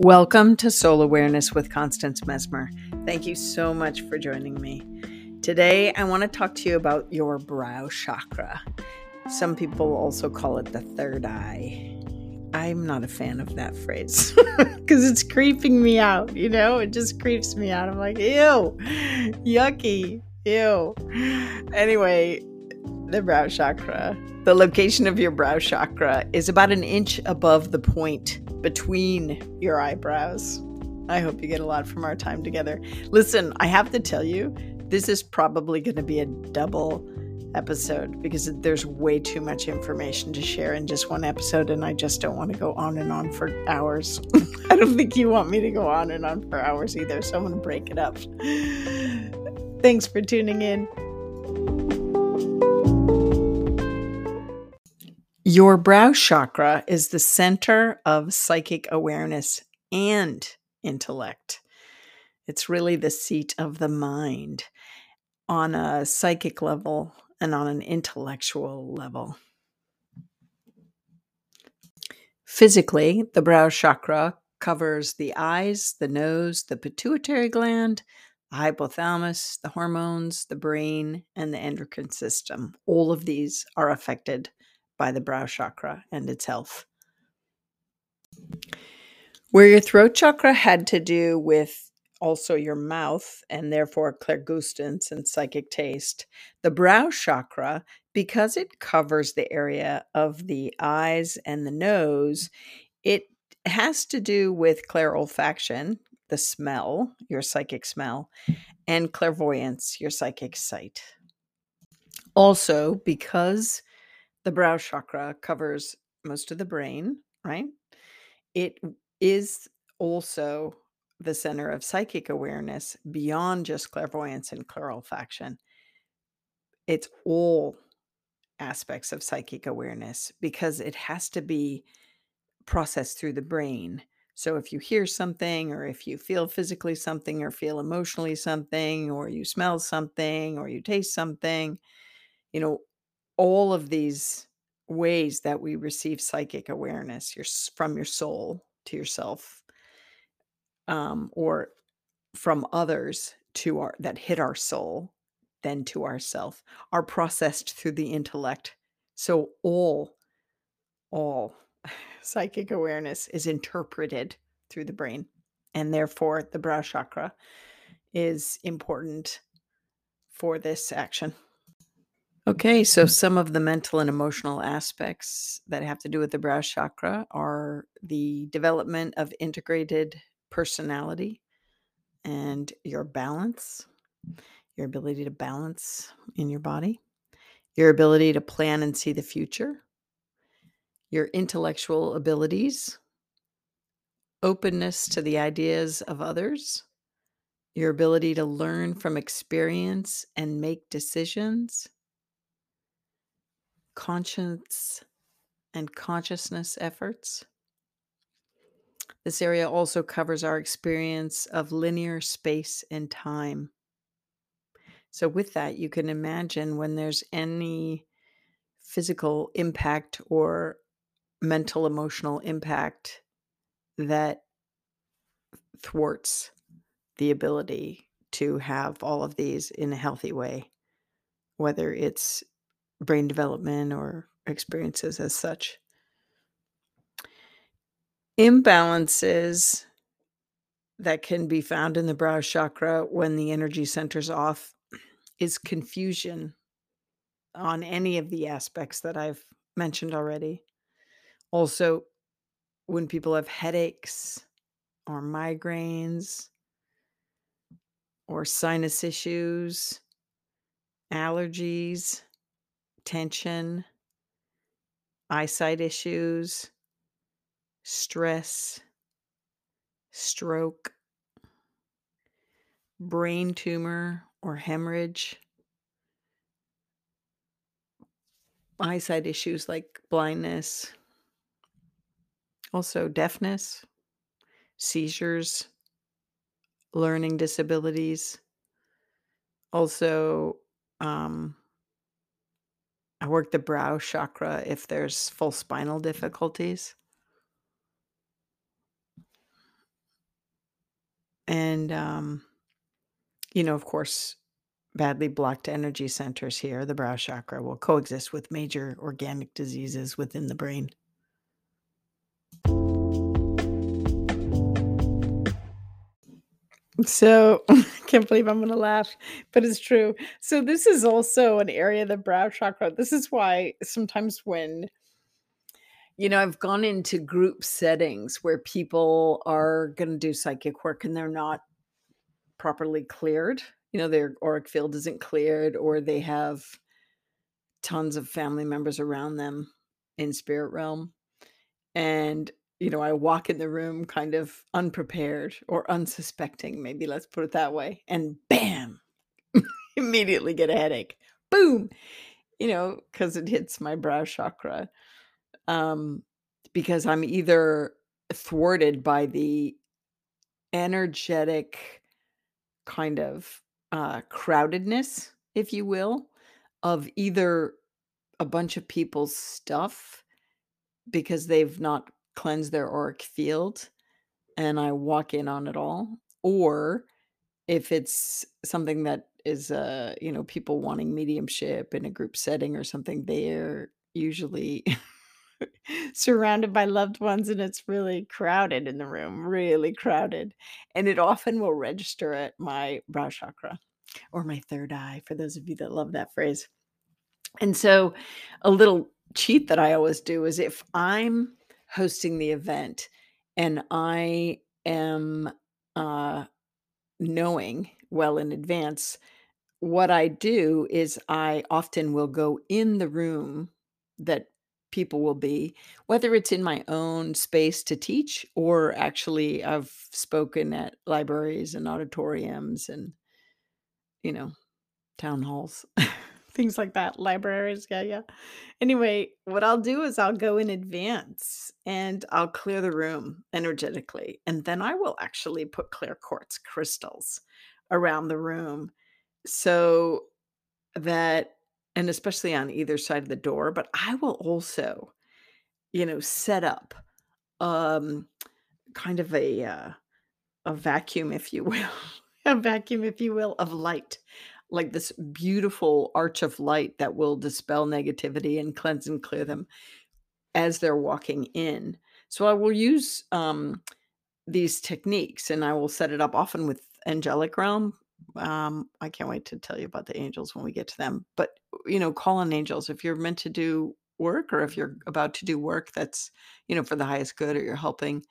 Welcome to Soul Awareness with Constance Messmer. Thank you so much for joining me. Today, I want to talk to you about your brow chakra. Some people also call it the third eye. I'm not a fan of that phrase because it's creeping me out, you know? It just creeps me out. I'm like, ew, yucky, ew. Anyway, the brow chakra. The location of your brow chakra is about an inch above the point between your eyebrows. I hope you get a lot from our time together. Listen, I have to tell you, this is probably going to be a double episode because there's way too much information to share in just one episode, and I just don't want to go on and on for hours. I don't think you want me to go on and on for hours either, so I'm going to break it up. Thanks for tuning in. Your brow chakra is the center of psychic awareness and intellect. It's really the seat of the mind on a psychic level and on an intellectual level. Physically, the brow chakra covers the eyes, the nose, the pituitary gland, the hypothalamus, the hormones, the brain, and the endocrine system. All of these are affected by the brow chakra and its health. Where your throat chakra had to do with also your mouth and therefore clairgustance and psychic taste, the brow chakra, because it covers the area of the eyes and the nose, it has to do with clairolfaction, the smell, your psychic smell, and clairvoyance, your psychic sight. Also, because the brow chakra covers most of the brain, right? It is also the center of psychic awareness beyond just clairvoyance and clairolfaction. It's all aspects of psychic awareness because it has to be processed through the brain. So if you hear something, or if you feel physically something, or feel emotionally something, or you smell something, or you taste something, you know, all of these ways that we receive psychic awareness your from your soul to yourself um, or from others to our that hit our soul then to ourself are processed through the intellect. So all all psychic awareness is interpreted through the brain and therefore the brow chakra is important for this action Okay, so mm. some of the mental and emotional aspects that have to do with the brow chakra are the development of integrated personality and your balance, your ability to balance in your body, your ability to plan and see the future, your intellectual abilities, openness to the ideas of others, your ability to learn from experience and make decisions conscience and consciousness efforts. This area also covers our experience of linear space and time. So, with that, you can imagine when there's any physical impact or mental emotional impact that thwarts the ability to have all of these in a healthy way, whether it's brain development or experiences as such. Imbalances that can be found in the brow chakra when the energy centers off is confusion on any of the aspects that I've mentioned already. Also, when people have headaches or migraines or sinus issues, allergies, tension, eyesight issues, stress, stroke, brain tumor or hemorrhage, eyesight issues like blindness, also deafness, seizures, learning disabilities, also um, I work the brow chakra if there's full spinal difficulties. And, um, you know, of course, badly blocked energy centers here, the brow chakra, will coexist with major organic diseases within the brain. So, I can't believe I'm gonna laugh, but it's true. So, this is also an area the brow chakra. This is why sometimes when you know, I've gone into group settings where people are gonna do psychic work and they're not properly cleared. You know, their auric field isn't cleared or they have tons of family members around them in spirit realm. And, you know, I walk in the room kind of unprepared or unsuspecting, maybe let's put it that way, and bam, immediately get a headache. Boom. You know, because it hits my brow chakra. Um, because I'm either thwarted by the energetic kind of uh, crowdedness, if you will, of either a bunch of people's stuff because they've not cleansed their auric field and I walk in on it all, or if it's something that is, uh, you know, people wanting mediumship in a group setting or something, they're usually surrounded by loved ones and it's really crowded in the room, really crowded. And it often will register at my brow chakra or my third eye, for those of you that love that phrase. And so, a little cheat that I always do is if I'm hosting the event and I am uh, knowing well in advance, what I do is I often will go in the room that people will be, whether it's in my own space to teach or actually I've spoken at libraries and auditoriums and, you know, town halls, things like that, libraries. Yeah, yeah. Anyway, what I'll do is I'll go in advance and I'll clear the room energetically. And then I will actually put clear quartz crystals around the room so that, and especially on either side of the door, but I will also, you know, set up um kind of a uh, a vacuum if you will a vacuum if you will of light like this beautiful arch of light that will dispel negativity and cleanse and clear them as they're walking in. So i will use um these techniques and i will set it up often with angelic realm. Um i can't wait to tell you about the angels when we get to them. But you know call on angels. If you're meant to do work or if you're about to do work that's you know for the highest good or you're helping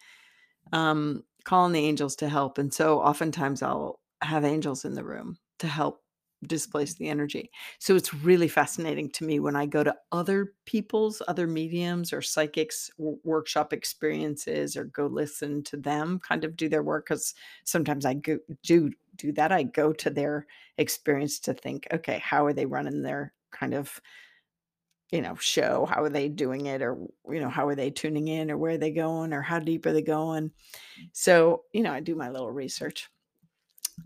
um call on the angels to help. And so oftentimes i'll have angels in the room to help displace the energy. So it's really fascinating to me when i go to other people's other mediums or psychics w- workshop experiences or go listen to them kind of do their work because sometimes i go, do do that i go to their experience to think okay how are they running their kind of you know show? How are they doing it? or you know how are they tuning in? Or where are they going? Or how deep are they going? Mm. So you know i do my little research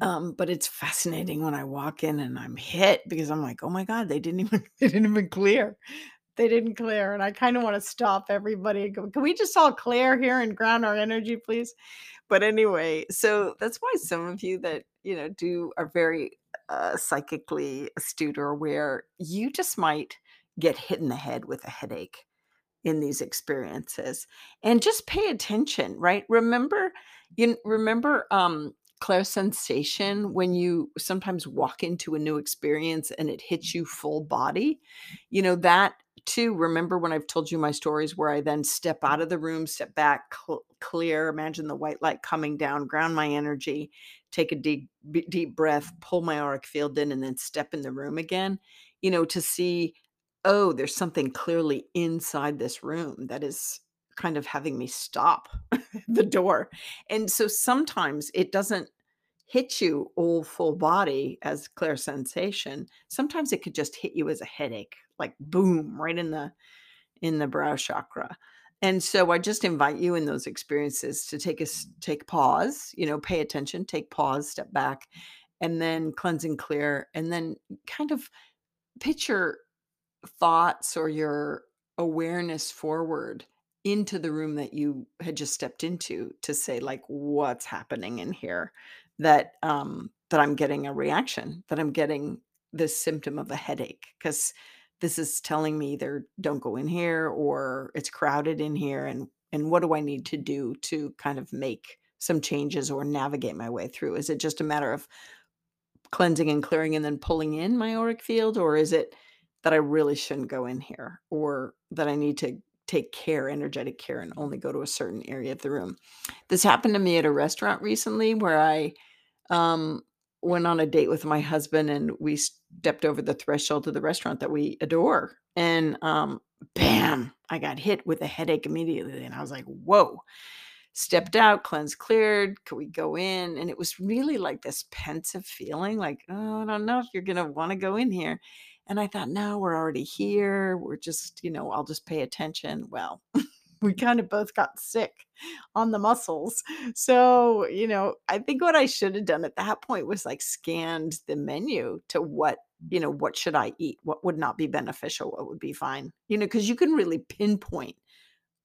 um but it's fascinating when i walk in and i'm hit because i'm like oh my god they didn't even they didn't even clear. They didn't clear. And i kind of want to stop everybody go can we just all clear here and ground our energy please? But anyway so that's why some of you that you know do are very uh, psychically astute or aware you just might get hit in the head with a headache in these experiences. And just pay attention right? Remember you remember um clair sensation when you sometimes walk into a new experience and it hits you full body you know that too remember when i've told you my stories where i then step out of the room step back cl- clear imagine the white light coming down ground my energy take a deep deep breath pull my auric field in and then step in the room again you know to see oh there's something clearly inside this room that is kind of having me stop the door. And so sometimes it doesn't hit you all full body as clair sensation. Sometimes it could just hit you as a headache like boom right in the in the brow chakra. And so i just invite you in those experiences to take a take pause you know pay attention take pause step back and then cleanse and clear and then kind of picture thoughts or your awareness forward into the room that you had just stepped into to say like what's happening in here that um that I'm getting a reaction, that I'm getting this symptom of a headache because this is telling me either don't go in here or it's crowded in here and and what do I need to do to kind of make some changes or navigate my way through? Is it just a matter of cleansing and clearing and then pulling in my auric field or is it that I really shouldn't go in here or that I need to take care, energetic care and only go to a certain area of the room. This happened to me at a restaurant recently where I um went on a date with my husband and we stepped over the threshold of the restaurant that we adore and um bam i got hit with a headache immediately and i was like whoa. Stepped out cleansed cleared could we go in? And it was really like this pensive feeling like oh i don't know if you're gonna want to go in here and i thought no we're already here we're just you know i'll just pay attention well we kind of both got sick on the mussels. So, you know, I think what I should have done at that point was like scanned the menu to what, you know, what should I eat? What would not be beneficial? What would be fine? You know, because you can really pinpoint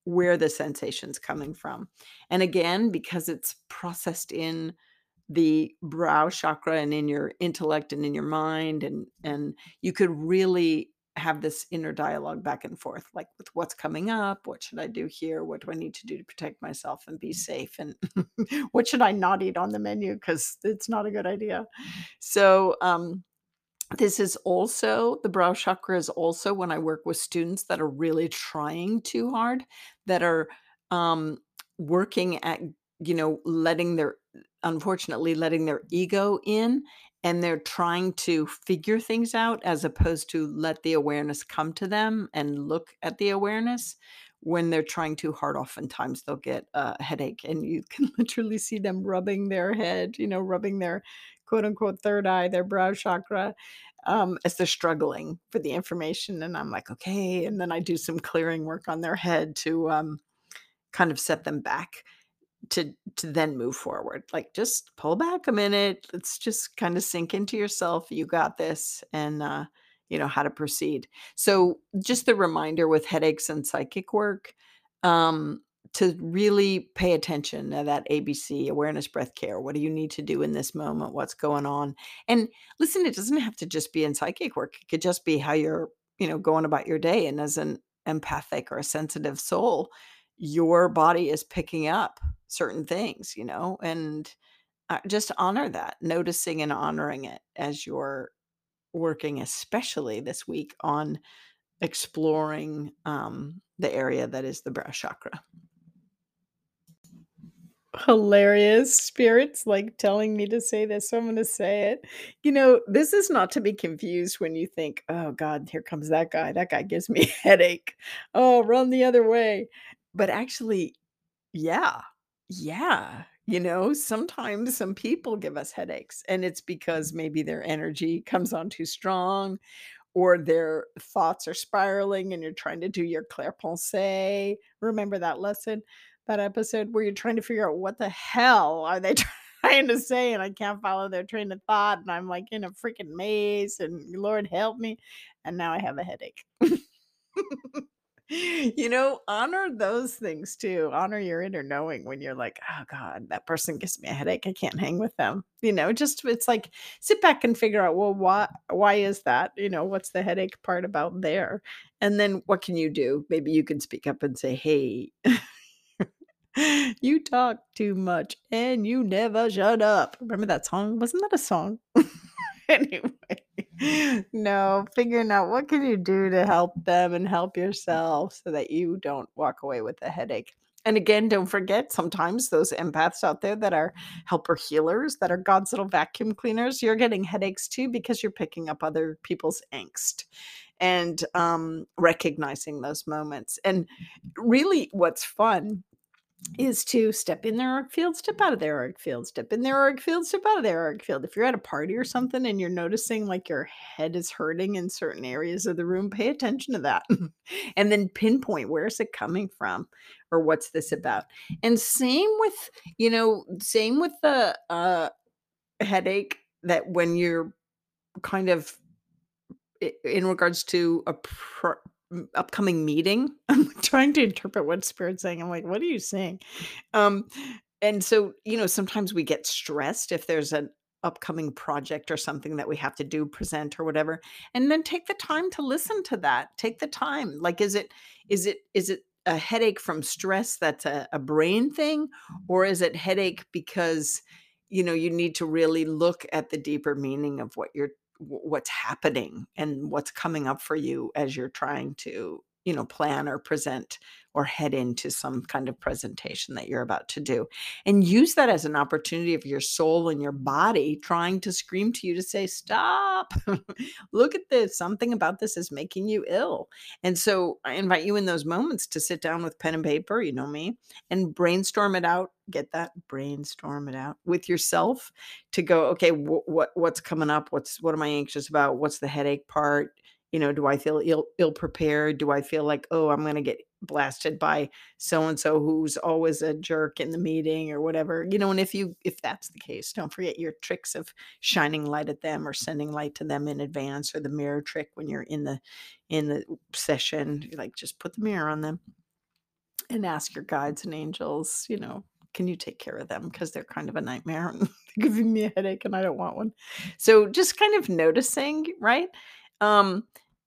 where the sensation's coming from. And again, because it's processed in the brow chakra and in your intellect and in your mind and and you could really have this inner dialogue back and forth like with what's coming up what should i do here what do i need to do to protect myself and be safe and what should i not eat on the menu because it's not a good idea. So um this is also the brow chakra is also when i work with students that are really trying too hard that are um working at you know letting their unfortunately letting their ego in and they're trying to figure things out as opposed to let the awareness come to them and look at the awareness. When they're trying too hard oftentimes they'll get a headache and you can literally see them rubbing their head you know rubbing their quote unquote third eye their brow chakra um, as they're struggling for the information and i'm like okay and then i do some clearing work on their head to um, kind of set them back to to then move forward like just pull back a minute let's just kind of sink into yourself you got this and uh you know how to proceed. So just the reminder with headaches and psychic work um to really pay attention to that abc awareness breath care. What do you need to do in this moment? What's going on? And listen it doesn't have to just be in psychic work. It could just be how you're you know going about your day and as an empathic or a sensitive soul your body is picking up certain things, you know, and just honor that, noticing and honoring it as you're working, especially this week on exploring um, the area that is the brow chakra. Hilarious spirits like telling me to say this, so I'm going to say it. You know, this is not to be confused when you think, oh God, here comes that guy. That guy gives me a headache. Oh, run the other way. But actually, yeah, yeah. You know, sometimes some people give us headaches, and it's because maybe their energy comes on too strong or their thoughts are spiraling and you're trying to do your clair pensée. Remember that lesson, that episode where you're trying to figure out what the hell are they trying to say and I can't follow their train of thought and I'm like in a freaking maze and Lord help me and now I have a headache. you know, honor those things too. Honor your inner knowing when you're like, oh God, that person gives me a headache. I can't hang with them. You know, just it's like sit back and figure out, well, why why is that? You know, what's the headache part about there? And then what can you do? Maybe you can speak up and say, hey, you talk too much and you never shut up. Remember that song? Wasn't that a song? anyway, no, figuring out what can you do to help them and help yourself so that you don't walk away with a headache. And again, don't forget sometimes those empaths out there that are helper healers, that are God's little vacuum cleaners, you're getting headaches too because you're picking up other people's angst and um, recognizing those moments. And really, what's fun is to step in their auric field, step out of their auric field, step in their auric field, step out of their auric field. If you're at a party or something and you're noticing like your head is hurting in certain areas of the room, pay attention to that and then pinpoint where is it coming from or what's this about. And same with, you know, same with the uh headache that when you're kind of in regards to a pr- upcoming meeting. I'm trying to interpret what Spirit's saying. I'm like, what are you saying? Um, and so, you know, sometimes we get stressed if there's an upcoming project or something that we have to do, present or whatever, and then take the time to listen to that. Take the time. Like, is it is it is it a headache from stress that's a, a brain thing, or is it headache because you know you need to really look at the deeper meaning of what you're what's happening and what's coming up for you as you're trying to you know plan or present or head into some kind of presentation that you're about to do and use that as an opportunity of your soul and your body trying to scream to you to say stop! Look at this. Something about this is making you ill. And so i invite you in those moments to sit down with pen and paper you know me and brainstorm it out. Get that brainstorm it out with yourself to go okay wh- what what's coming up? What's what am i anxious about? What's the headache part? You know do i feel ill ill prepared? Do i feel like oh i'm going to get blasted by so and so who's always a jerk in the meeting or whatever you know and if you if that's the case don't forget your tricks of shining light at them or sending light to them in advance or the mirror trick when you're in the in the session like just put the mirror on them and ask your guides and angels you know can you take care of them? Because they're kind of a nightmare and giving me a headache and i don't want one. So just kind of noticing right? Um,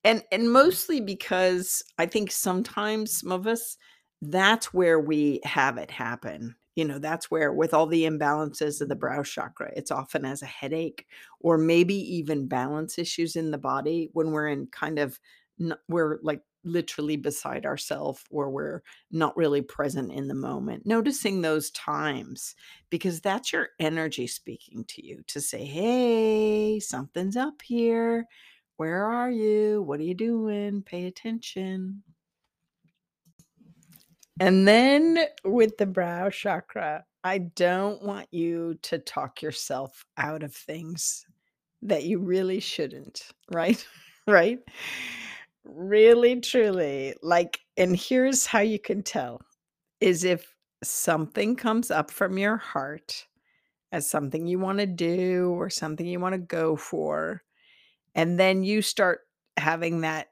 and and mostly because I think sometimes some of us that's where we have it happen. You know, that's where with all the imbalances of the brow chakra, it's often as a headache or maybe even balance issues in the body when we're in kind of we're like literally beside ourselves or we're not really present in the moment. Noticing those times because that's your energy speaking to you to say, "Hey, something's up here." Where are you? What are you doing? Pay attention. And then with the brow chakra, I don't want you to talk yourself out of things that you really shouldn't, right? right? Really, truly. Like, and here's how you can tell is if something comes up from your heart as something you want to do or something you want to go for, and then you start having that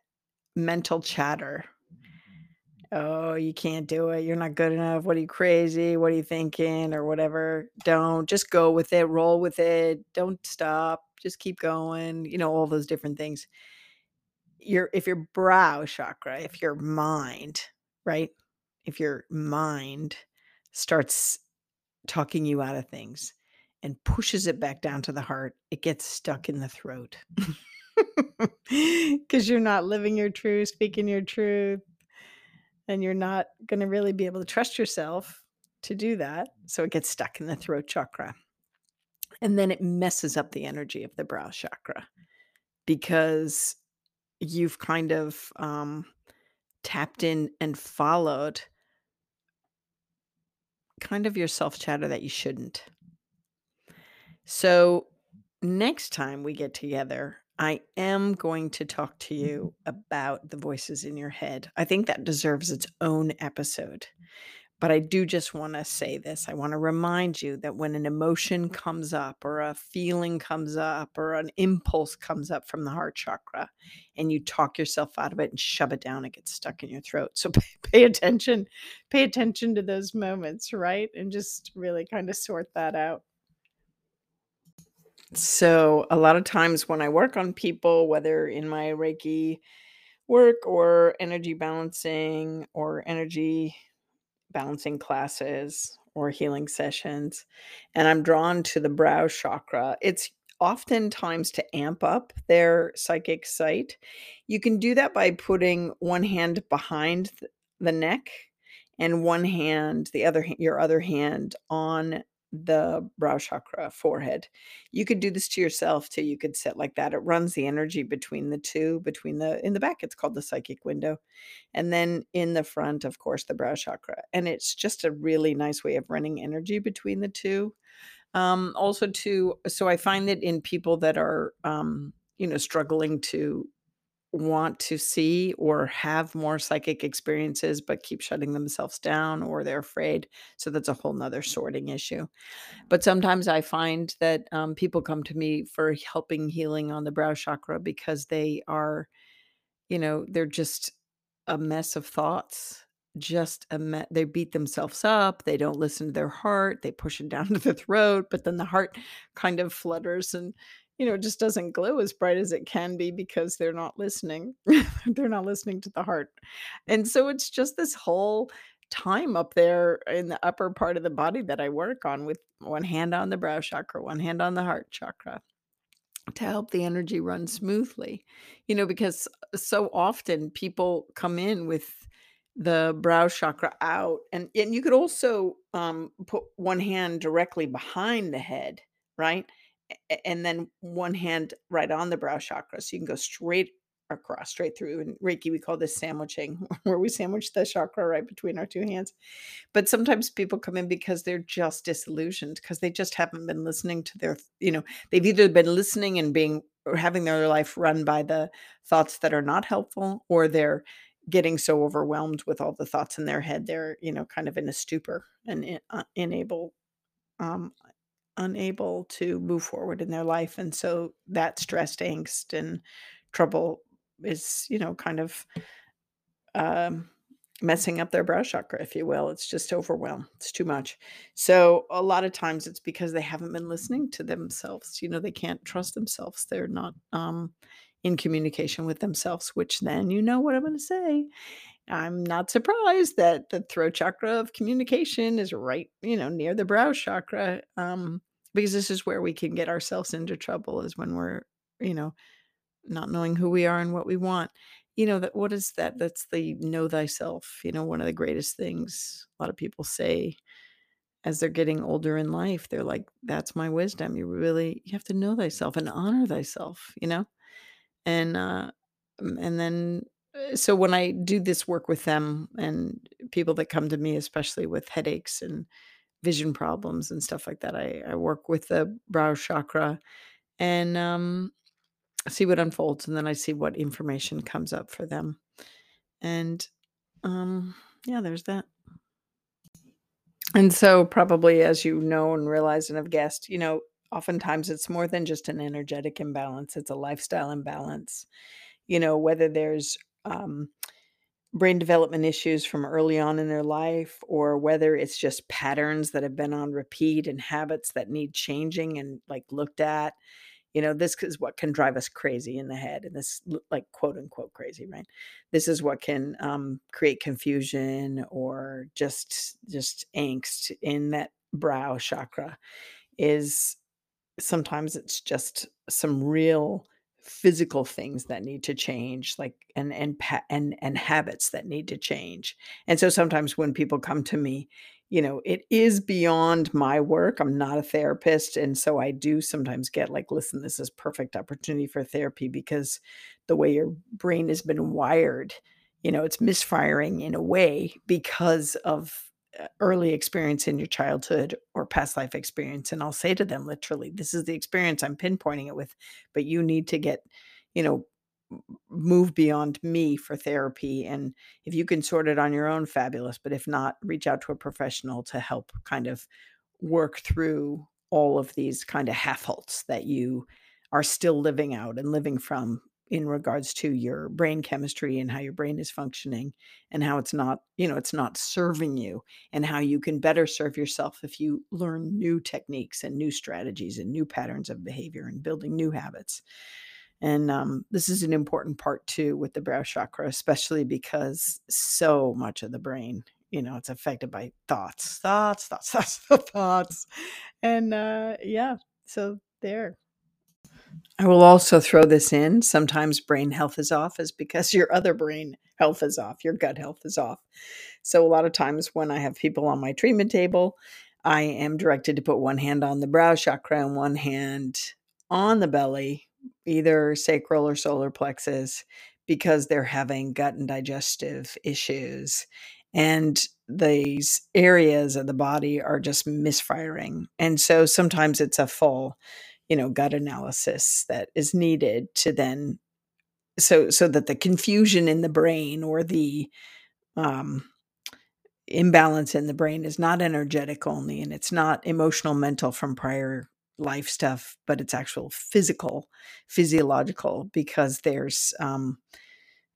mental chatter. Mm-hmm. Oh, you can't do it. You're not good enough. What are you crazy? What are you thinking? Or whatever. Don't just go with it, roll with it. Don't stop. Just keep going. You know, all those different things. Your if your brow chakra, if your mind, right? If your mind starts talking you out of things and pushes it back down to the heart, it gets stuck in the throat. Because you're not living your truth, speaking your truth, and you're not going to really be able to trust yourself to do that. So it gets stuck in the throat chakra. And then it messes up the energy of the brow chakra because you've kind of um, tapped in and followed kind of your self chatter that you shouldn't. So next time we get together, I am going to talk to you about the voices in your head. I think that deserves its own episode. But I do just want to say this. I want to remind you that when an emotion comes up, or a feeling comes up, or an impulse comes up from the heart chakra, and you talk yourself out of it and shove it down, it gets stuck in your throat. So pay, pay attention, pay attention to those moments, right? And just really kind of sort that out. So, a lot of times when I work on people, whether in my Reiki work or energy balancing or energy balancing classes or healing sessions, and I'm drawn to the brow chakra, it's oftentimes to amp up their psychic sight. You can do that by putting one hand behind the neck and one hand, the other your other hand on the brow chakra, forehead. You could do this to yourself too. You could sit like that. It runs the energy between the two, between the in the back, it's called the psychic window. And then in the front, of course, the brow chakra. And it's just a really nice way of running energy between the two. Um, also to so I find that in people that are um, you know, struggling to want to see or have more psychic experiences but keep shutting themselves down or they're afraid so that's a whole nother sorting issue. But sometimes i find that um, people come to me for helping healing on the brow chakra because they are you know they're just a mess of thoughts just a me- they beat themselves up they don't listen to their heart they push it down to the throat but then the heart kind of flutters and you know it just doesn't glow as bright as it can be because they're not listening. They're not listening to the heart. And so it's just this whole time up there in the upper part of the body that i work on with one hand on the brow chakra one hand on the heart chakra to help the energy run smoothly you know because so often people come in with the brow chakra out and and you could also um put one hand directly behind the head right and then one hand right on the brow chakra so you can go straight across straight through in reiki we call this sandwiching where we sandwich the chakra right between our two hands. But sometimes people come in because they're just disillusioned because they just haven't been listening to their you know they've either been listening and being or having their life run by the thoughts that are not helpful or they're getting so overwhelmed with all the thoughts in their head they're you know kind of in a stupor and in, uh, unable um unable to move forward in their life and so that stress angst and trouble is you know kind of um messing up their brow chakra if you will it's just overwhelm it's too much. So a lot of times it's because they haven't been listening to themselves you know they can't trust themselves they're not um in communication with themselves which then you know what i'm going to say I'm not surprised that the throat chakra of communication is right, you know, near the brow chakra. Um, because this is where we can get ourselves into trouble is when we're, you know, not knowing who we are and what we want. You know, that what is that? That's the know thyself, you know, one of the greatest things a lot of people say as they're getting older in life. They're like, that's my wisdom. You really you have to know thyself and honor thyself, you know? And uh and then so when I do this work with them and people that come to me, especially with headaches and vision problems and stuff like that, I, I work with the brow chakra and um, see what unfolds, and then I see what information comes up for them. And um, yeah, there's that. And so, probably as you know and realize and have guessed, you know, oftentimes it's more than just an energetic imbalance, it's a lifestyle imbalance. You know, whether there's um, brain development issues from early on in their life or whether it's just patterns that have been on repeat and habits that need changing and like looked at you know this is what can drive us crazy in the head and this like quote unquote crazy right? This is what can um, create confusion or just just angst in that brow chakra is sometimes it's just some real physical things that need to change like and and and and habits that need to change. And so sometimes when people come to me you know it is beyond my work i'm not a therapist and so i do sometimes get like listen this is perfect opportunity for therapy because the way your brain has been wired you know it's misfiring in a way because of early experience in your childhood or past life experience and I'll say to them literally this is the experience I'm pinpointing it with but you need to get you know move beyond me for therapy and if you can sort it on your own fabulous but if not reach out to a professional to help kind of work through all of these kind of half halts that you are still living out and living from in regards to your brain chemistry and how your brain is functioning and how it's not you know it's not serving you and how you can better serve yourself if you learn new techniques and new strategies and new patterns of behavior and building new habits. And um, this is an important part too with the brow chakra especially because so much of the brain you know it's affected by thoughts thoughts thoughts thoughts thoughts and uh yeah so there I will also throw this in. Sometimes brain health is off is because your other brain health is off, your gut health is off. So a lot of times when I have people on my treatment table, I am directed to put one hand on the brow chakra and one hand on the belly, either sacral or solar plexus, because they're having gut and digestive issues. And these areas of the body are just misfiring. And so sometimes it's a full you know gut analysis that is needed to then so so that the confusion in the brain or the um imbalance in the brain is not energetic only and it's not emotional mental from prior life stuff but it's actual physical physiological because there's um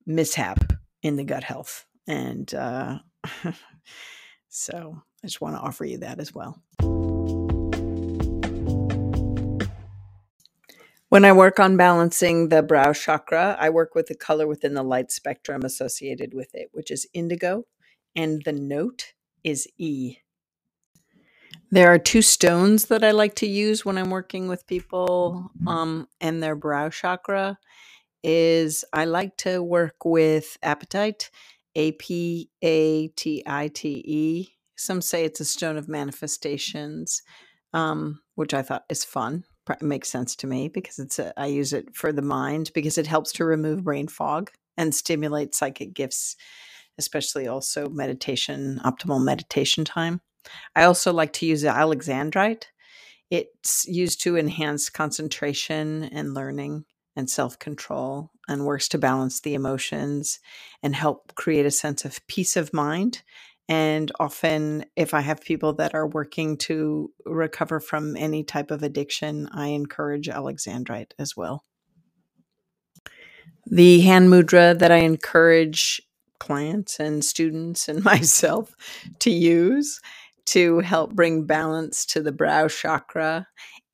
mishap in the gut health and uh so I just want to offer you that as well. When I work on balancing the brow chakra, I work with the color within the light spectrum associated with it, which is indigo, and the note is E. There are two stones that I like to use when I'm working with people um, and their brow chakra is I like to work with apatite, A P A T I T E. Some say it's a stone of manifestations, um, which I thought is fun. Makes sense to me because it's a, I use it for the mind because it helps to remove brain fog and stimulate psychic gifts, especially also meditation, optimal meditation time. I also like to use alexandrite. It's used to enhance concentration and learning and self control and works to balance the emotions and help create a sense of peace of mind. And often, if I have people that are working to recover from any type of addiction, I encourage alexandrite as well. The hand mudra that I encourage clients and students and myself to use to help bring balance to the brow chakra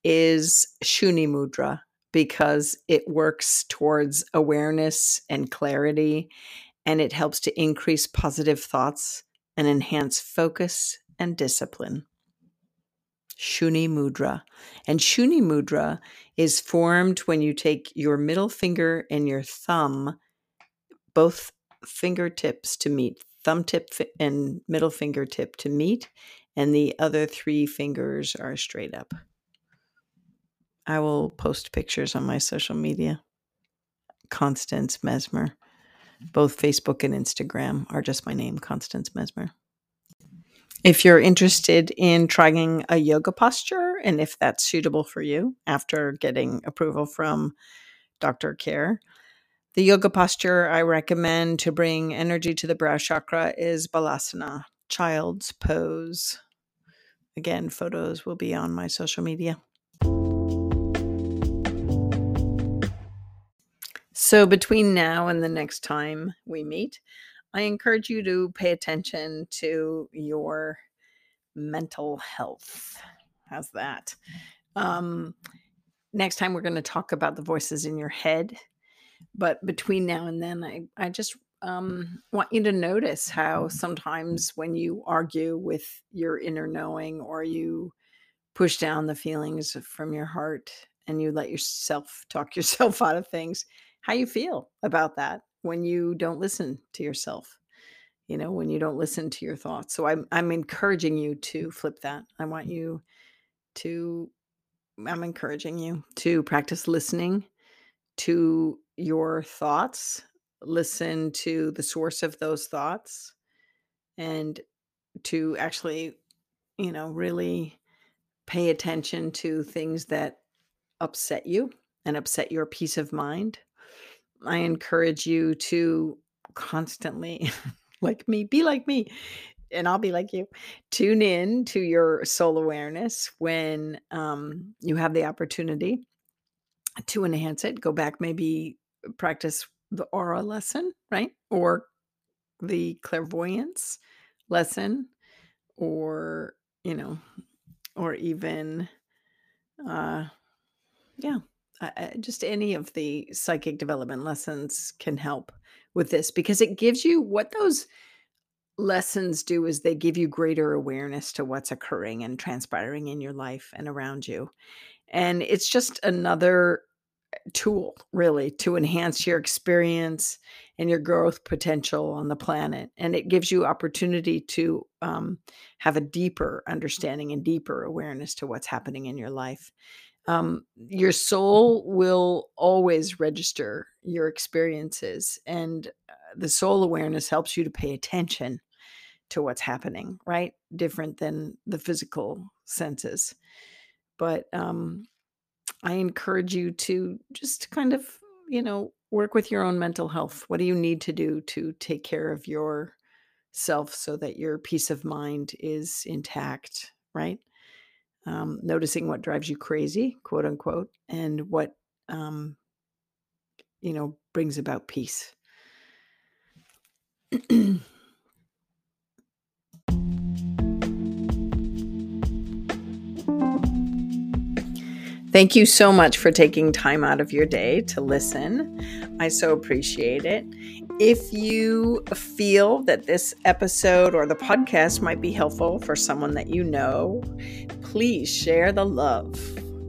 is Shuni Mudra because it works towards awareness and clarity and it helps to increase positive thoughts and enhance focus and discipline. Shuni Mudra. And Shuni Mudra is formed when you take your middle finger and your thumb, both fingertips to meet, thumb tip and middle fingertip to meet, and the other three fingers are straight up. I will post pictures on my social media. Constance Messmer. Both Facebook and Instagram are just my name, Constance Messmer. If you're interested in trying a yoga posture and if that's suitable for you after getting approval from Dr. Care, the yoga posture I recommend to bring energy to the brow chakra is Balasana, child's pose. Again, photos will be on my social media. So, between now and the next time we meet, I encourage you to pay attention to your mental health. How's that? Um, next time, we're going to talk about the voices in your head. But between now and then, I, I just um, want you to notice how sometimes when you argue with your inner knowing or you push down the feelings from your heart and you let yourself talk yourself out of things, how you feel about that when you don't listen to yourself you know when you don't listen to your thoughts. So i'm i'm encouraging you to flip that. I want you to i'm encouraging you to practice listening to your thoughts listen to the source of those thoughts and to actually you know really pay attention to things that upset you and upset your peace of mind I encourage you to constantly, like me, be like me, and I'll be like you. Tune in to your soul awareness when um, you have the opportunity to enhance it. Go back, maybe practice the aura lesson, right? Or the clairvoyance lesson, or, you know, or even, uh, yeah, uh, just any of the psychic development lessons can help with this because it gives you what those lessons do is they give you greater awareness to what's occurring and transpiring in your life and around you. And it's just another tool, really, to enhance your experience and your growth potential on the planet. And it gives you opportunity to um, have a deeper understanding and deeper awareness to what's happening in your life um, your soul will always register your experiences and uh, the soul awareness helps you to pay attention to what's happening right? Different than the physical senses. But um, i encourage you to just kind of you know work with your own mental health. What do you need to do to take care of your self so that your peace of mind is intact right um, noticing what drives you crazy, quote unquote, and what, um, you know, brings about peace. Thank you so much for taking time out of your day to listen. I so appreciate it. If you feel that this episode or the podcast might be helpful for someone that you know, please share the love.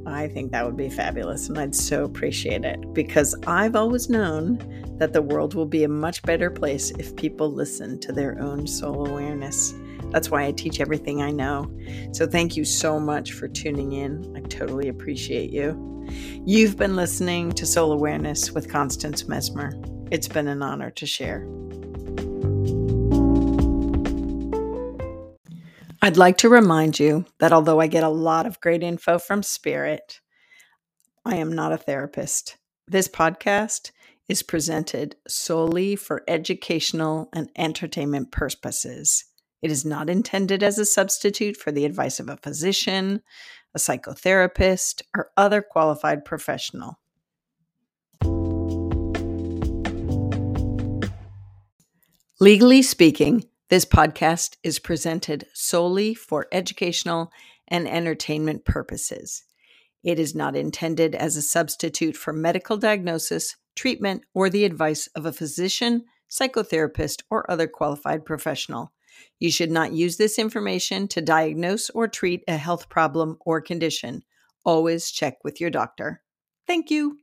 I think that would be fabulous and I'd so appreciate it because I've always known that the world will be a much better place if people listen to their own soul awareness. That's why I teach everything I know. So thank you so much for tuning in. I totally appreciate you. You've been listening to Soul Awareness with Constance Messmer. It's been an honor to share. I'd like to remind you that although I get a lot of great info from Spirit, I am not a therapist. This podcast is presented solely for educational and entertainment purposes. It is not intended as a substitute for the advice of a physician, a psychotherapist, or other qualified professional. Legally speaking, this podcast is presented solely for educational and entertainment purposes. It is not intended as a substitute for medical diagnosis, treatment, or the advice of a physician, psychotherapist, or other qualified professional. You should not use this information to diagnose or treat a health problem or condition. Always check with your doctor. Thank you.